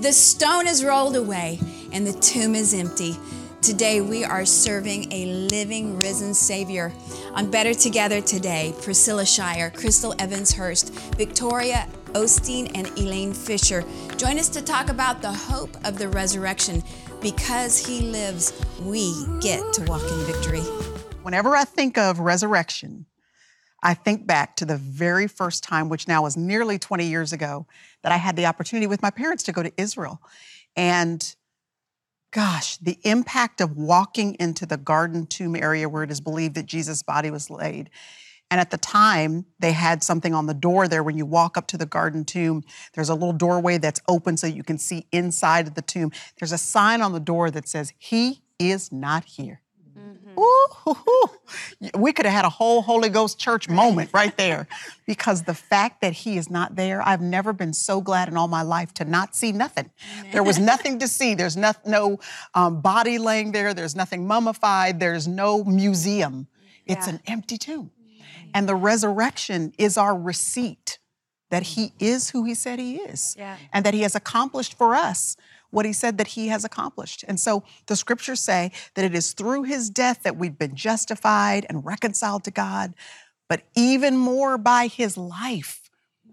The stone is rolled away and the tomb is empty. Today we are serving a living, risen Savior. On Better Together today, Priscilla Shirer, Chrystal Evans Hurst, Victoria Osteen, and Elaine Fisher join us to talk about the hope of the resurrection. Because He lives, we get to walk in victory. Whenever I think of resurrection, I think back to the very first time, which now was nearly 20 years ago, that I had the opportunity with my parents to go to Israel. And gosh, the impact of walking into the garden tomb area where it is believed that Jesus' body was laid. And at the time, they had something on the door there when you walk up to the garden tomb. There's a little doorway that's open so you can see inside of the tomb. There's a sign on the door that says, He is not here. We could have had a whole Holy Ghost church moment right there because the fact that he is not there, I've never been so glad in all my life to not see nothing. There was nothing to see. There's no, no um, body laying there, there's nothing mummified, there's no museum. It's an empty tomb. And the resurrection is our receipt that he is who he said he is Yeah. and that he has accomplished for us what he said that he has accomplished. And so the scriptures say that it is through his death that we've been justified and reconciled to God, but even more by his life.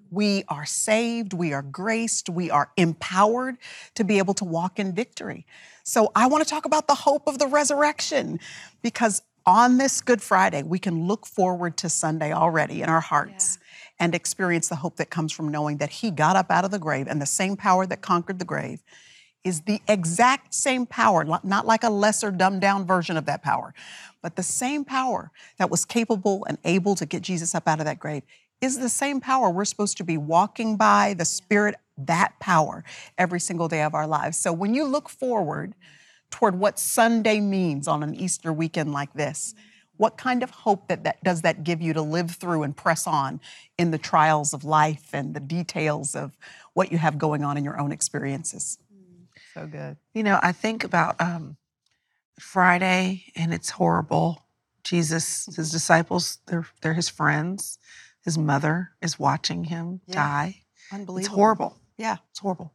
We are saved, we are graced, we are empowered to be able to walk in victory. So I want to talk about the hope of the resurrection because on this Good Friday, we can look forward to Sunday already in our hearts and experience the hope that comes from knowing that He got up out of the grave and the same power that conquered the grave is the exact same power, not- like a lesser, dumbed down version of that power, but the same power that was capable and able to get Jesus up out of that grave is the same power we're supposed to be walking by, the Spirit, that power every single day of our lives. So when you look forward toward what Sunday means on an Easter weekend like this, mm-hmm. what kind of hope that, that does that give you to live through and press on in the trials of life and the details of what you have going on in your own experiences? So good. You know, I think about um, Friday, and it's horrible. Jesus, his disciples, they're they're his friends. His mother is watching him Yeah. die. Unbelievable. It's horrible. Yeah. It's horrible.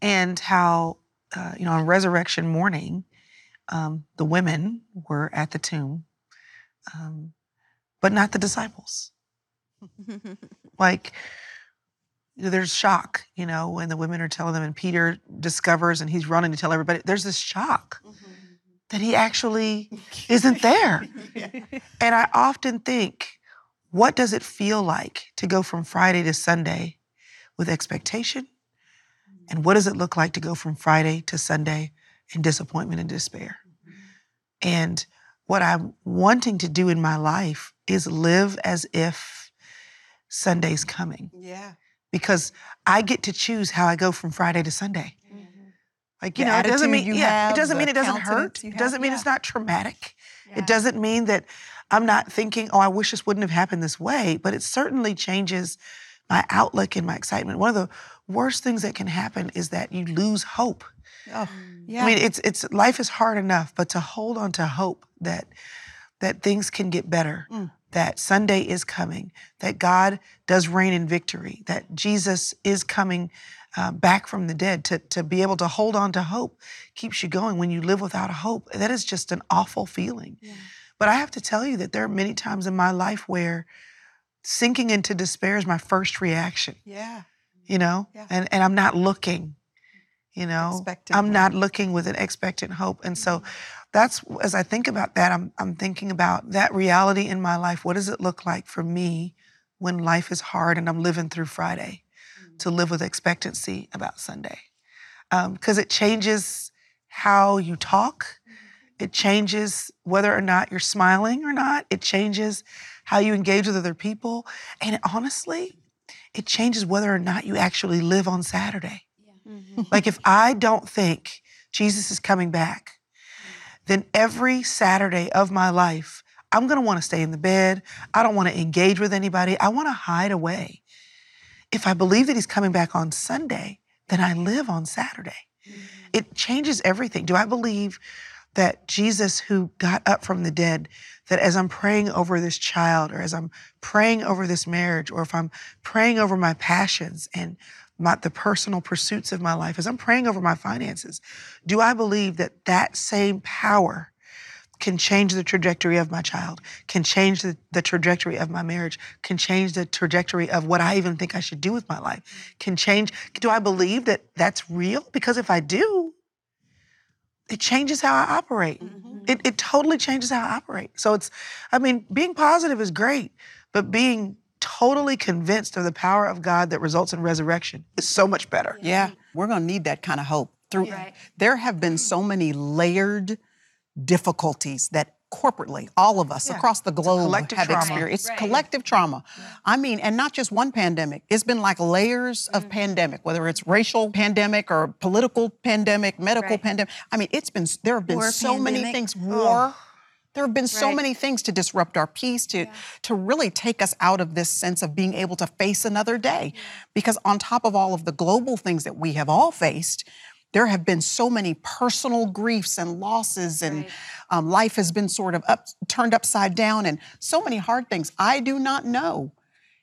And how, uh, you know, on resurrection morning, um, the women were at the tomb, um, but not the disciples. Like, there's shock, you know, when the women are telling them, and Peter discovers and he's running to tell everybody, there's this shock mm-hmm, mm-hmm. that he actually isn't there. And I often think, what does it feel like to go from Friday to Sunday with expectation? Mm-hmm. And what does it look like to go from Friday to Sunday in disappointment and despair? And what I'm wanting to do in my life is live as if Sunday's coming Yeah. Because I get to choose how I go from Friday to Sunday. Like you The know, it doesn't mean yeah, have, it doesn't mean it doesn't hurt. you It doesn't mean yeah. it's not traumatic. Yeah. It doesn't mean that I'm not thinking, oh, I wish this wouldn't have happened this way, but it certainly changes my outlook and my excitement. One of the worst things that can happen is that you lose hope. Oh, yeah. I mean, it's it's life is hard enough, but to hold on to hope that that things can get better, Mm. That Sunday is coming, that God does reign in victory, that Jesus is coming uh, back from the dead. To to be able to hold on to hope keeps you going. When you live without a hope, that is just an awful feeling. But I have to tell you that there are many times in my life where sinking into despair is my first reaction yeah. you know Yeah. and and i'm not looking you know? Expecting i'm hope. not looking with an expectant hope. And so mm-hmm. that's as i think about that i'm i'm thinking about that reality in my life. What does it look like for me when life is hard and i'm living through friday to mm-hmm. live with expectancy about sunday? Um, because it changes how you talk. Mm-hmm. It changes whether or not you're smiling or not. It changes how you engage with other people. And honestly it changes whether or not you actually live on Saturday. Mm-hmm. Like if I don't think Jesus is coming back, then every Saturday of my life, I'm going to want to stay in the bed. I don't want to engage with anybody. I want to hide away. If I believe that he's coming back on Sunday, then I live on Saturday. Mm-hmm. It changes everything. Do I believe that Jesus, who got up from the dead, that as I'm praying over this child, or as I'm praying over this marriage, or if I'm praying over my passions and my, the personal pursuits of my life, as I'm praying over my finances, do I believe that that same power can change the trajectory of my child, can change the, the trajectory of my marriage, can change the trajectory of what I even think I should do with my life, can change. Do I believe that that's real? Because if I do, it changes how I operate. Mm-hmm. It, it totally changes how I operate. So it's, I mean, being positive is great, but being totally convinced of the power of God that results in resurrection is so much better. Yeah, we're going to need that kind of hope. Through, right. There have been so many layered difficulties that corporately all of us yeah. across the globe have trauma. experienced. It's right. collective trauma. Yeah. I mean, and not just one pandemic. It's been like layers of mm-hmm. pandemic, whether it's racial pandemic or political pandemic, medical right. pandemic. I mean, it's been there have been war so pandemic. many things. War. Oh. There have been so right. many things to disrupt our peace, to, yeah. to really take us out of this sense of being able to face another day. Because on top of all of the global things that we have all faced, there have been so many personal griefs and losses, and right. um, life has been sort of up, turned upside down, and so many hard things. I do not know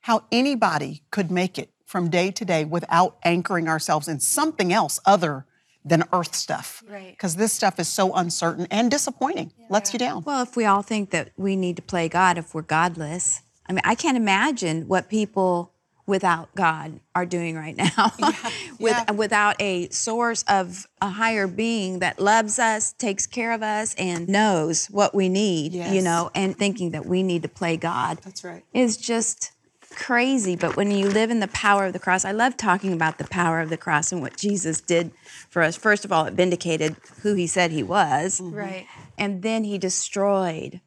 how anybody could make it from day to day without anchoring ourselves in something else other than earth stuff. Right. Because this stuff is so uncertain and disappointing, yeah. lets you down. Well, if we all think that we need to play God if we're godless, I mean, I can't imagine what people without God are doing right now. Yeah, With yeah. without a source of a higher being that loves us, takes care of us and knows what we need, yes. you know, and thinking that we need to play God. That's right. Is just crazy, but when you live in the power of the cross, I love talking about the power of the cross and what Jesus did for us. First of all, it vindicated who he said he was. Mm-hmm. Right. And then he destroyed.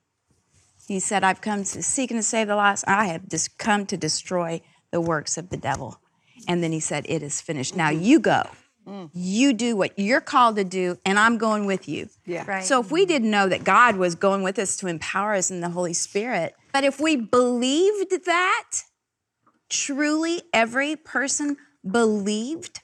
He said, I've come to seek and to save the lost. I have just come to destroy the works of the devil. And then he said, It is finished. Now you go. Mm. You do what you're called to do, and I'm going with you. Yeah. Right. So if we didn't know that God was going with us to empower us in the Holy Spirit, but if we believed that, truly every person believed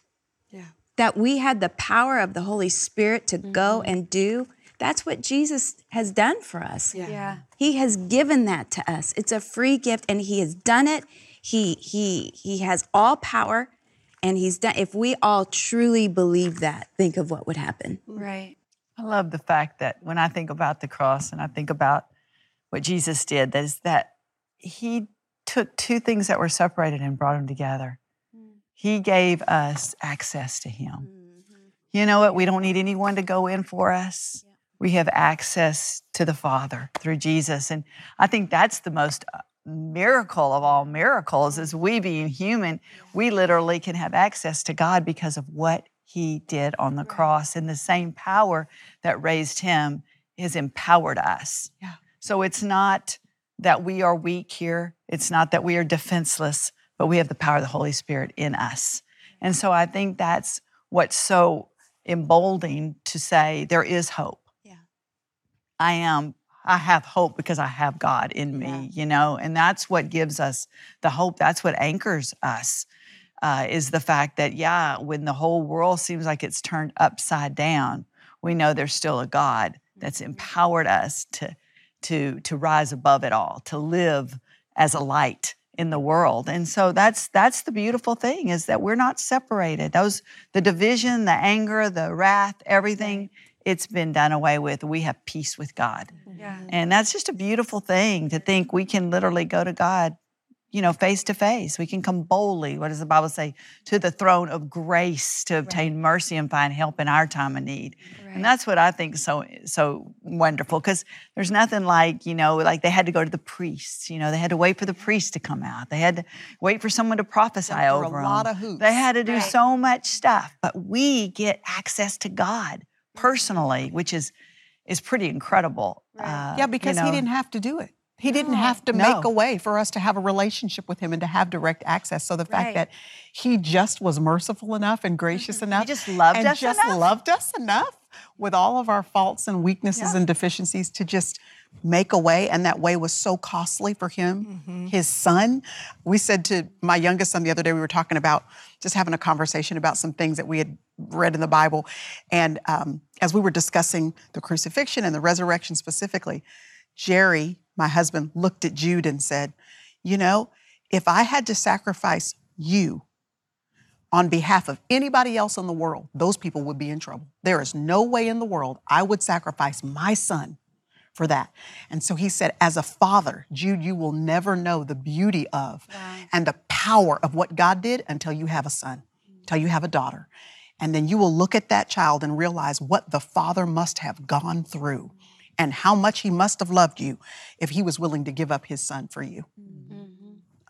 yeah. that we had the power of the Holy Spirit to mm-hmm. go and do, that's what Jesus has done for us. Yeah. yeah. He has given that to us. It's a free gift, and He has done it. He he he has all power and he's done if we all truly believe that, think of what would happen. Right. I love the fact that when I think about the cross and I think about what Jesus did, that is that he took two things that were separated and brought them together. Mm. He gave us access to him. Mm-hmm. You know what? We don't need anyone to go in for us. We have access to the Father through Jesus. And I think that's the most uh, miracle of all miracles is we being human, we literally can have access to God because of what he did on the cross. And the same power that raised him has empowered us. Yeah. So it's not that we are weak here, it's not that we are defenseless, but we have the power of the Holy Spirit in us. And so I think that's what's so emboldening to say there is hope. Yeah. I am I have hope because I have God in me, yeah. you know, and that's what gives us the hope. That's what anchors us. Uh, is the fact that yeah, when the whole world seems like it's turned upside down, we know there's still a God that's mm-hmm. empowered us to to to rise above it all, to live as a light in the world. And so that's that's the beautiful thing is that we're not separated. Those the division, the anger, the wrath, everything it's been done away with. We have peace with God. Mm-hmm. Yeah. And that's just a beautiful thing to think we can literally go to God, you know, face to face. We can come boldly, what does the Bible say, to the throne of grace to obtain right. mercy and find help in our time of need. Right. And that's what I think so so wonderful because there's nothing like, you know, like they had to go to the priests, you know, they had to wait for the priest to come out. They had to wait for someone to prophesy over a them. lot of hoops. They had to do right. so much stuff, but we get access to God personally, which is is pretty incredible. Uh, yeah, because you know, he didn't have to do it. He didn't have to no. make a way for us to have a relationship with him and to have direct access. So the fact that he just was merciful enough and gracious mm-hmm. enough, he just loved and us just enough. loved us enough with all of our faults and weaknesses yeah. and deficiencies to just make a way and that way was so costly for him mm-hmm. his son we said to my youngest son the other day we were talking about just having a conversation about some things that we had read in the bible and um, as we were discussing the crucifixion and the resurrection specifically jerry my husband looked at jude and said you know if i had to sacrifice you on behalf of anybody else in the world, those people would be in trouble. There is no way in the world I would sacrifice my son for that. And so he said, as a father, Jude, you will never know the beauty of and the power of what God did until you have a son, until you have a daughter. And then you will look at that child and realize what the father must have gone through and how much he must have loved you if he was willing to give up his son for you. Mm-hmm.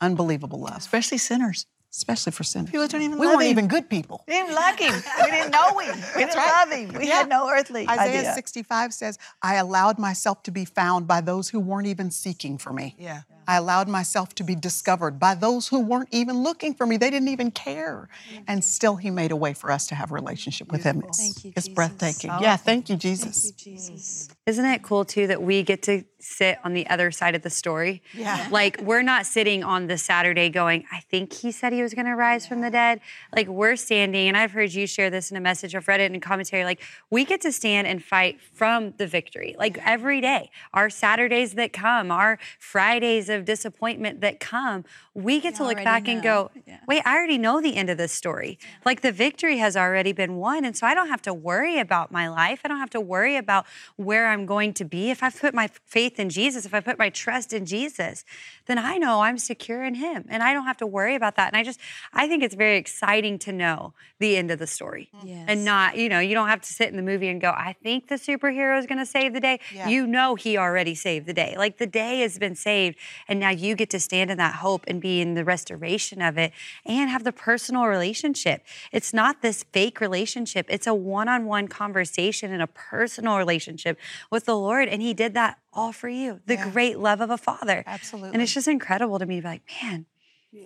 Unbelievable love, Especially sinners. especially for sinners. People don't even we love weren't him. even good people. We didn't like him. We didn't know him. We didn't right. love him. We Yeah. had no earthly Isaiah idea. 65 says, I allowed myself to be found by those who weren't even seeking for me. Yeah. I allowed myself to be discovered by those who weren't even looking for me. They didn't even care. And still, He made a way for us to have a relationship with Him. It's, Thank you, it's Jesus. breathtaking. Yeah, thank you, Jesus. Jesus. Isn't it cool too that we get to sit on the other side of the story? Yeah. Like we're not sitting on the Saturday going, I think he said he was going to rise from the dead. Like we're standing, and I've heard you share this in a message, I've read it in commentary. Like we get to stand and fight from the victory, like every day. Our Saturdays that come, our Fridays of disappointment that come, we get to look back and go, Yeah. wait, I already know the end of this story. Like the victory has already been won. And so I don't have to worry about my life. I don't have to worry about where I'm going to be. If I've put my faith in Jesus, if I put my trust in Jesus, then I know I'm secure in Him. And I don't have to worry about that. And I just, I think it's very exciting to know the end of the story. Yes. And not, you know, you don't have to sit in the movie and go, I think the superhero is going to save the day. Yeah. You know, he already saved the day. Like the day has been saved. And now you get to stand in that hope and be in the restoration of it and have the personal relationship. It's not this fake relationship, it's a one on one conversation and a personal relationship with the Lord. And he did that all for you the Yeah. great love of a father. Absolutely. And it's just incredible to me to be like, man,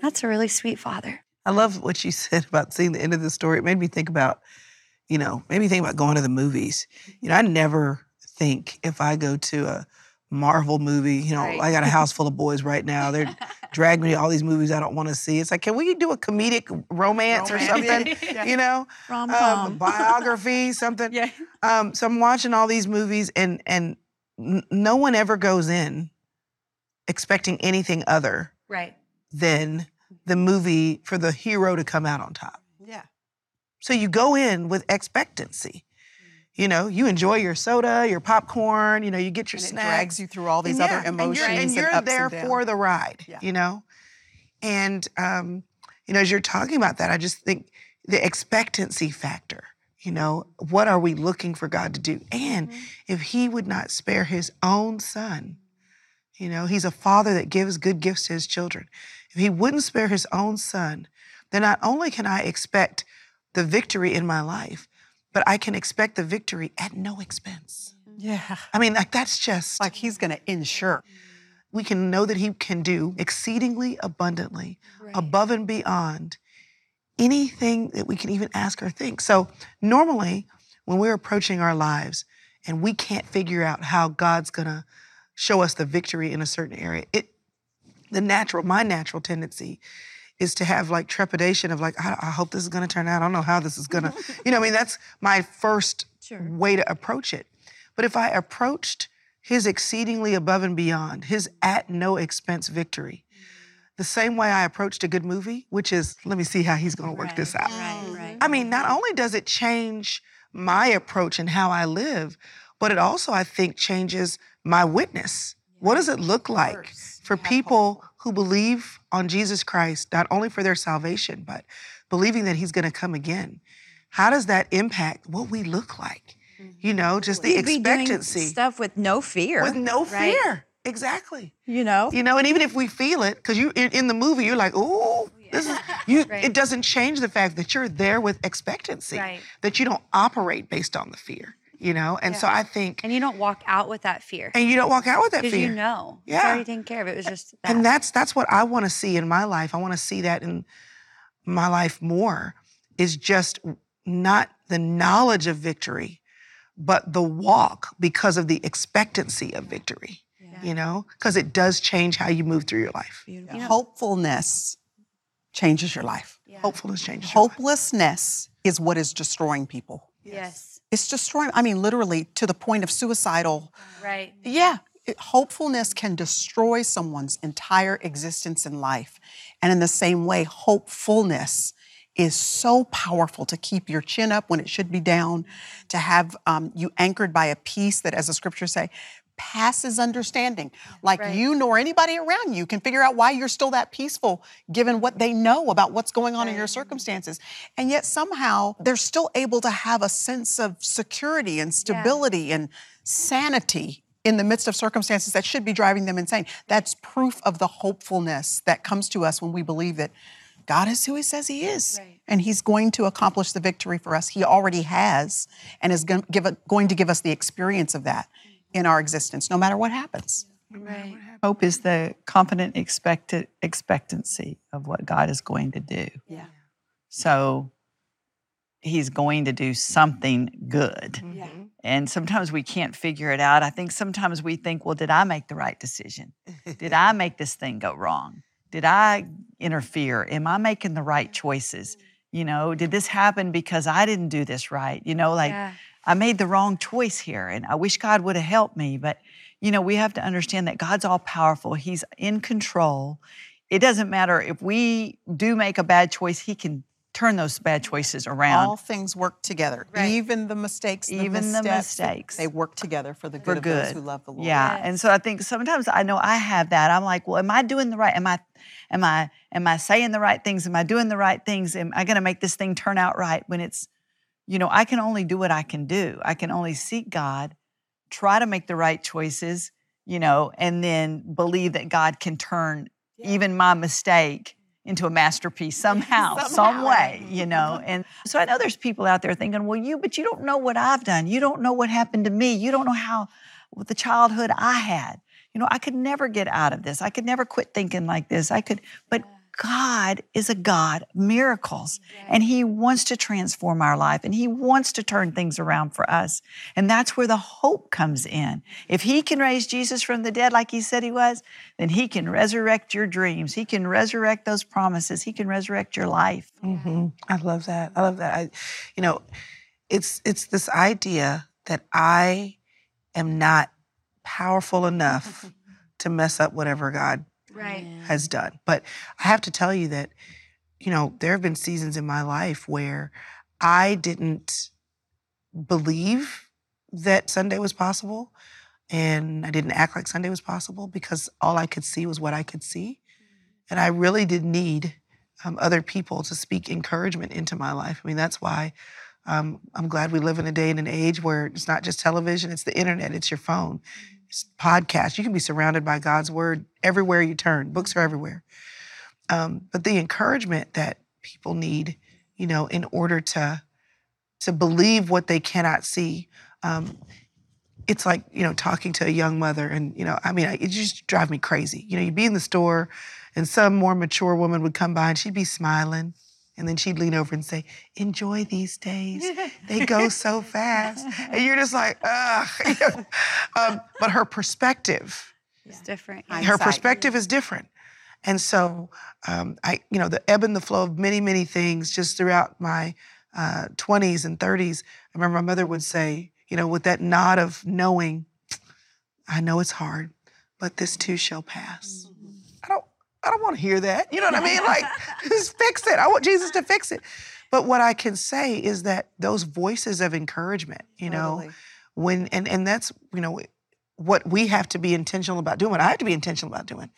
that's a really sweet father. I love what you said about seeing the end of the story. It made me think about, you know, made me think about going to the movies. You know, I never think if I go to a Marvel movie, you know, Right. I got a house full of boys right now. They're dragging me to all these movies I don't want to see. It's like, can we do a comedic romance, or something? You know, um, Rom-com. biography, something. Yeah. Um, so I'm watching all these movies, and and n- no one ever goes in expecting anything other Right. than the movie for the hero to come out on top. yeah. So you go in with expectancy. You know, you enjoy your soda, your popcorn, you know, you get your And it snacks. drags you through all these And other yeah, emotions and you're, and you're there for the ride, Yeah. you know? And, um, you know, as you're talking about that, I just think the expectancy factor, you know, what are we looking for God to do? And Mm-hmm. if He would not spare His own Son, you know, He's a father that gives good gifts to His children. If He wouldn't spare His own Son, then not only can I expect the victory in my life, but I can expect the victory at no expense. Yeah. I mean, like that's just Like he's going to ensure. we can know that he can do exceedingly abundantly above and beyond anything that we can even ask or think. So, normally, when we're approaching our lives and we can't figure out how God's going to show us the victory in a certain area, it the natural, my natural tendency is to have like trepidation of like, I, I hope this is going to turn out. I don't know how this is going to, you know, I mean, that's my first way to approach it. But if I approached his exceedingly above and beyond, his at no expense victory, the same way I approached a good movie, which is, let me see how he's going to work this out. Right, right. I mean, not only does it change my approach and how I live, but it also, I think, changes my witness. What does it look like for people who believe on Jesus Christ, not only for their salvation, but believing that He's going to come again? How does that impact what we look like? Mm-hmm. You know, just the We'd be doing expectancy stuff with no fear. with no right? fear. Exactly. You know? You know, and even if we feel it, because you in, in the movie, you're like, oh, this is you. It doesn't change the fact that you're there with expectancy. Right. That you don't operate based on the fear. You know, and so I think, And you don't walk out with that fear and you don't walk out with that fear. because you know. It's Yeah. already taken care of. It was just that. And that's that's what I want to see in my life. I want to see that in my life more is just not the knowledge of victory, but the walk because of the expectancy of victory. You know, because it does change how you move through your life. Hopefulness changes your life. Hopefulness changes. your life. Hopelessness is what is destroying people. yes. It's destroying, I mean, literally to the point of suicidal. Right. Yeah. it- hopefulness can destroy someone's entire existence in life. And in the same way, hopefulness is so powerful to keep your chin up when it should be down, to have um, you anchored by a peace that, as the scriptures say, passes understanding. Like Right. you nor anybody around you can figure out why you're still that peaceful given what they know about what's going on in your circumstances. And yet somehow they're still able to have a sense of security and stability and sanity in the midst of circumstances that should be driving them insane. That's proof of the hopefulness that comes to us when we believe that God is who He says He is. And He's going to accomplish the victory for us. He already has and is going, give, going to give us the experience of that in our existence, no matter what happens. Right. Hope is the confident expected expectancy of what God is going to do. Yeah. So he's going to do something good. Yeah. And sometimes we can't figure it out. I think sometimes we think, well, did I make the right decision? Did I make this thing go wrong? Did I interfere? Am I making the right choices? You know, did this happen because I didn't do this right? You know, like Yeah. I made the wrong choice here and I wish God would have helped me. But, you know, we have to understand that God's all powerful, He's in control. It doesn't matter if we do make a bad choice, He can turn those bad choices around. All things work together, Right. even the mistakes, the Even the missteps, they- mistakes. They work together for the good for of good. those who love the Lord. Yeah. Yes. And so I think sometimes I know I have that. I'm like, well, am I doing the right? Am I am I am I saying the right things? Am I doing the right things? Am I gonna make this thing turn out right when it's, you know, I can only do what I can do. I can only seek God, try to make the right choices, you know, and then believe that God can turn even my mistake into a masterpiece somehow, some way, you know. And so I know there's people out there thinking, well, you, but you don't know what I've done. You don't know what happened to me. You don't know how with the childhood I had. You know, I could never get out of this. I could never quit thinking like this. I could, but God is a God of miracles and He wants to transform our life and He wants to turn things around for us. And that's where the hope comes in. If He can raise Jesus from the dead like He said He was, then He can resurrect your dreams. He can resurrect those promises. He can resurrect your life. hmm I love that. I love that. I, you know, it's it's this idea that I am not powerful enough to mess up whatever God Right. has done. But I have to tell you that, you know, there have been seasons in my life where I didn't believe that Sunday was possible and I didn't act like Sunday was possible because all I could see was what I could see. And I really did need um, other people to speak encouragement into my life. I mean, that's why um, I'm glad we live in a day and an age where it's not just television, it's the internet, it's your phone, it's podcasts. You can be surrounded by God's word everywhere you turn. Books are everywhere. Um, but the encouragement that people need, you know, in order to to believe what they cannot see. Um, it's like you know talking to a young mother, and you know, I mean, it just drive me crazy. You know, you'd be in the store, and some more mature woman would come by, and she'd be smiling, and then she'd lean over and say, "Enjoy these days; they go so fast," and you're just like, ugh. You know? um, but her perspective is different. Her Hindsight. perspective is different. And so, um, I, you know, the ebb and the flow of many, many things just throughout my uh, 20s and 30s. I remember my mother would say, you know, with that nod of knowing, I know it's hard, but this too shall pass. I don't, I don't want to hear that. You know what I mean? Like, just fix it. I want Jesus to fix it. But what I can say is that those voices of encouragement, you know, when and and that's you know what we have to be intentional about doing what i have to be intentional about doing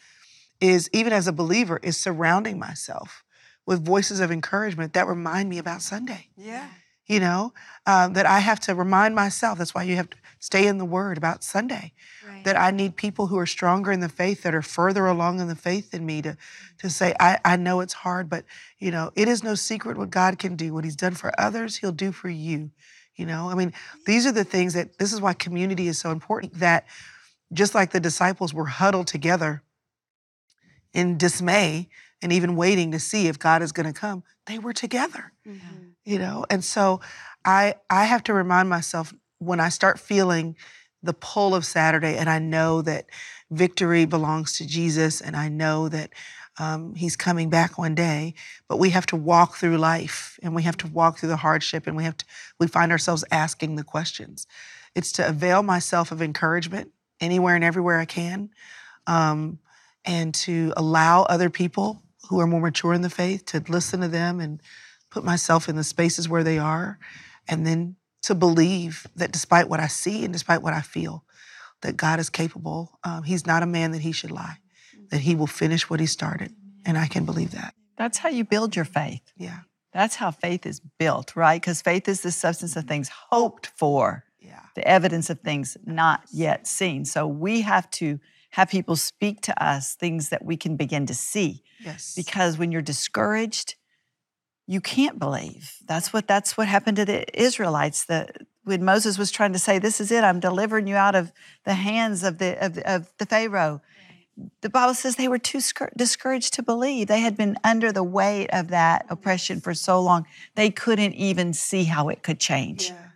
is even as a believer is surrounding myself with voices of encouragement that remind me about sunday Yeah. You know um, that i have to remind myself that's why you have to stay in the word about sunday Right. that i need people who are stronger in the faith that are further along in the faith than me to to say I, I know it's hard but you know it is no secret what god can do what he's done for others he'll do for you you know i mean these are the things that this is why community is so important that just like the disciples were huddled together in dismay and even waiting to see if god is going to come they were together Mhm. You know? And so i i have to remind myself when i start feeling the pull of saturday and i know that victory belongs to jesus and i know that um, he's coming back one day but we have to walk through life and we have to walk through the hardship and we have to we find ourselves asking the questions. It's to avail myself of encouragement anywhere and everywhere i can um, and to allow other people who are more mature in the faith to listen to them and put myself in the spaces where they are, and then to believe that despite what I see and despite what I feel, that God is capable. Um, he's not a man that he should lie, that he will finish what he started. And I can believe that. That's how you build your faith. Yeah. That's how faith is built, right? Because faith is the substance of things hoped for, Yeah. the evidence of things not yet seen. So we have to have people speak to us things that we can begin to see. Yes. Because when you're discouraged, you can't believe. That's what that's what happened to the Israelites. The when Moses was trying to say, "This is it. I'm delivering you out of the hands of the of, of the Pharaoh." The Bible says they were too discouraged to believe. They had been under the weight of that oppression for so long, they couldn't even see how it could change. Yeah.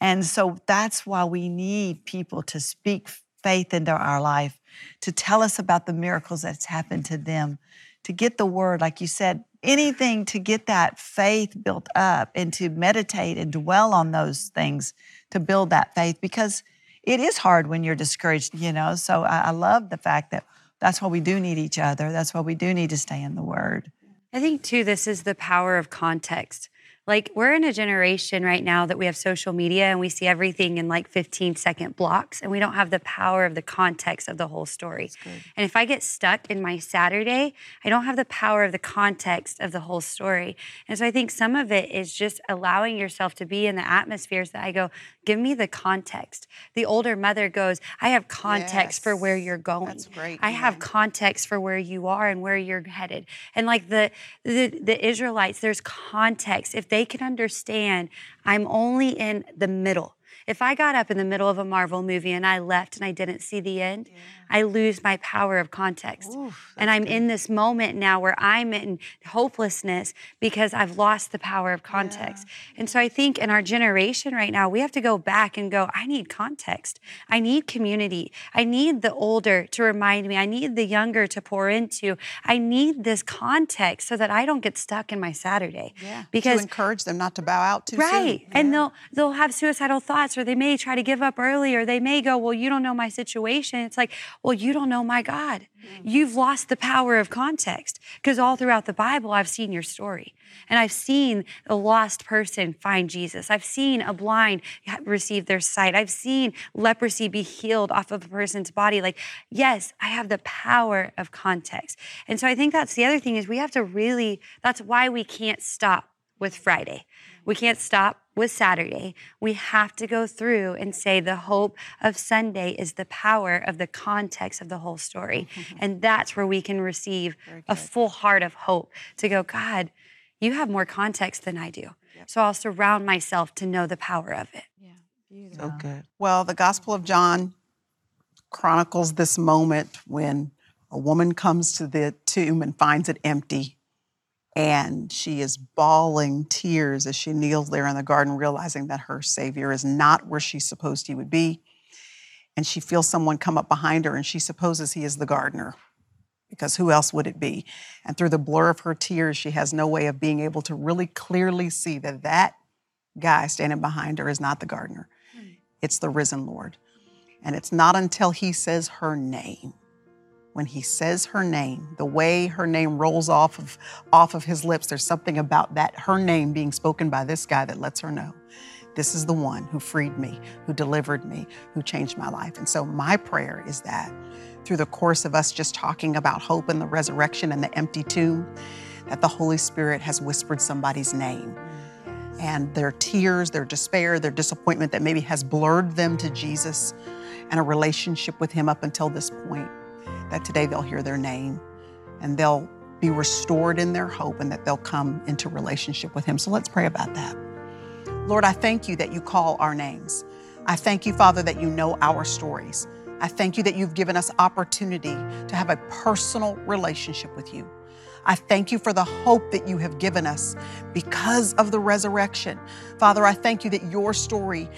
And so that's why we need people to speak faith into our life, to tell us about the miracles that's happened to them, to get the word, like you said, anything to get that faith built up and to meditate and dwell on those things to build that faith because it is hard when you're discouraged, you know. So I, I love the fact that that's why we do need each other. That's why we do need to stay in the word. I think too, this is the power of context. Like we're in a generation right now that we have social media and we see everything in like 15 second blocks and we don't have the power of the context of the whole story. And if I get stuck in my Saturday, I don't have the power of the context of the whole story. And so I think some of it is just allowing yourself to be in the atmospheres that I go, give me the context. The older mother goes, I have context for where you're going. That's great, I have context for where you are and where you're headed. And like the, the the Israelites, there's context. If they can understand, I'm only in the middle. If I got up in the middle of a Marvel movie and I left and I didn't see the end, I lose my power of context. and I'm in this moment now where I'm in hopelessness because I've lost the power of context. And so I think in our generation right now, we have to go back and go, I need context. I need community. I need the older to remind me. I need the younger to pour into. I need this context so that I don't get stuck in my Saturday. Yeah. to Because encourage them not to bow out too soon. Right. And they'll they'll have suicidal thoughts or they may try to give up early or they may go, "Well, you don't know my situation." It's like, "Well, you don't know my God. Mm-hmm. You've lost the power of context." Because all throughout the Bible, I've seen your story. And I've seen a lost person find Jesus. I've seen a blind receive their sight. I've seen leprosy be healed off of a person's body. Like, yes, I have the power of context. And so I think that's the other thing is we have to really that's why we can't stop with Friday. We can't stop with Saturday. We have to go through and say the hope of Sunday is the power of the context of the whole story. And that's where we can receive a full heart of hope to go, God, you have more context than I do. So I'll surround myself to know the power of it. Yeah. So good. Well, the Gospel of John chronicles this moment when a woman comes to the tomb and finds it empty. And she is bawling tears as she kneels there in the garden, realizing that her Savior is not where she supposed he would be. And she feels someone come up behind her, and she supposes he is the gardener, because who else would it be? And through the blur of her tears, she has no way of being able to really clearly see that that guy standing behind her is not the gardener. Hmm. It's the risen Lord. And it's not until he says her name. When he says her name, the way her name rolls off of off of his lips, there's something about that her name being spoken by this guy that lets her know this is the one who freed me, who delivered me, who changed my life. And so my prayer is that through the course of us just talking about hope and the resurrection and the empty tomb, that the Holy Spirit has whispered somebody's name and their tears, their despair, their disappointment that maybe has blurred them to Jesus and a relationship with Him up until this point, that today they'll hear their name and they'll be restored in their hope and that they'll come into relationship with Him. So let's pray about that. Lord, I thank you that you call our names. I thank you, Father, that you know our stories. I thank you that you've given us opportunity to have a personal relationship with you. I thank you for the hope that you have given us because of the resurrection. Father, I thank you that your story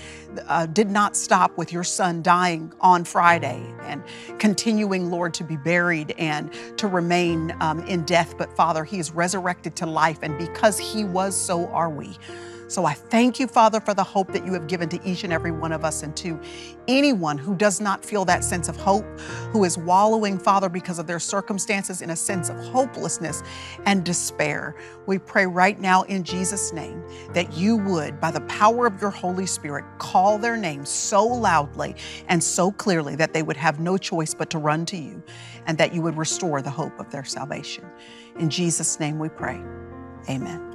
uh, did not stop with your son dying on Friday and continuing, Lord, to be buried and to remain um, in death. But Father, he is resurrected to life. And because he was, so are we. So I thank you, Father, for the hope that you have given to each and every one of us and to anyone who does not feel that sense of hope, who is wallowing, Father, because of their circumstances in a sense of hopelessness and despair. We pray right now in Jesus' name that you would, by the power of your Holy Spirit, call their names so loudly and so clearly that they would have no choice but to run to you and that you would restore the hope of their salvation. In Jesus' name we pray. Amen.